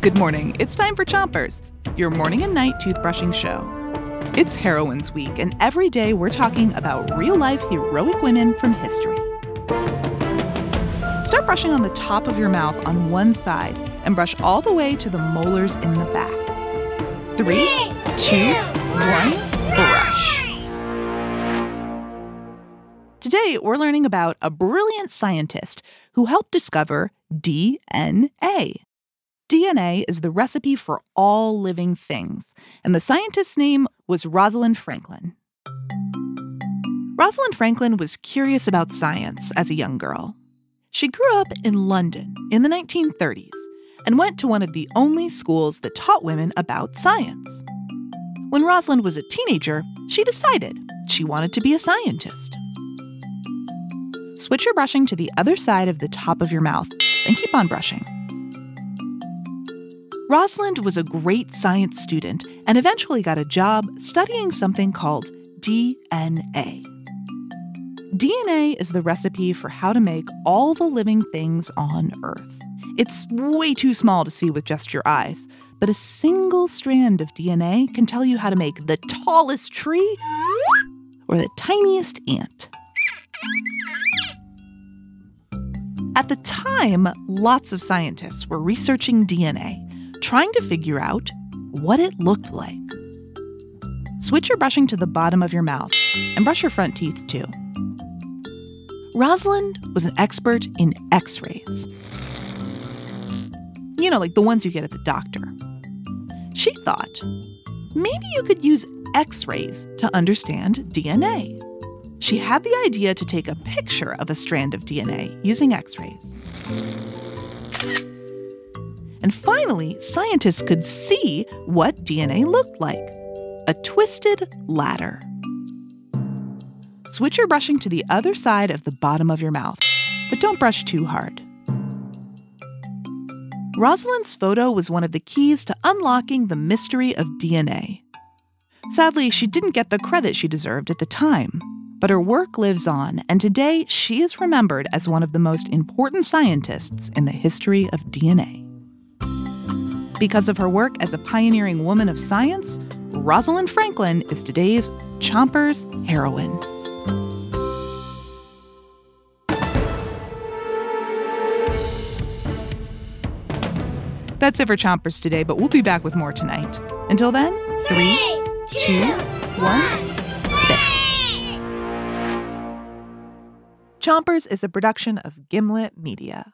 Good morning. It's time for Chompers, your morning and night toothbrushing show. It's Heroines Week, and every day we're talking about real life heroic women from history. Start brushing on the top of your mouth on one side and brush all the way to the molars in the back. Three, two, one, brush. Today, we're learning about a brilliant scientist who helped discover DNA. DNA is the recipe for all living things, and the scientist's name was Rosalind Franklin. Rosalind Franklin was curious about science as a young girl. She grew up in London in the 1930s and went to one of the only schools that taught women about science. When Rosalind was a teenager, she decided she wanted to be a scientist. Switch your brushing to the other side of the top of your mouth and keep on brushing. Rosalind was a great science student and eventually got a job studying something called DNA. DNA is the recipe for how to make all the living things on Earth. It's way too small to see with just your eyes, but a single strand of DNA can tell you how to make the tallest tree or the tiniest ant. At the time, lots of scientists were researching DNA, trying to figure out what it looked like. Switch your brushing to the bottom of your mouth and brush your front teeth too. Rosalind was an expert in x rays. You know, like the ones you get at the doctor. She thought maybe you could use x rays to understand DNA she had the idea to take a picture of a strand of DNA using x rays. And finally, scientists could see what DNA looked like a twisted ladder. Switch your brushing to the other side of the bottom of your mouth, but don't brush too hard. Rosalind's photo was one of the keys to unlocking the mystery of DNA. Sadly, she didn't get the credit she deserved at the time. But her work lives on, and today she is remembered as one of the most important scientists in the history of DNA. Because of her work as a pioneering woman of science, Rosalind Franklin is today's Chompers heroine. That's it for Chompers today, but we'll be back with more tonight. Until then, three, two, one. Chompers is a production of Gimlet Media.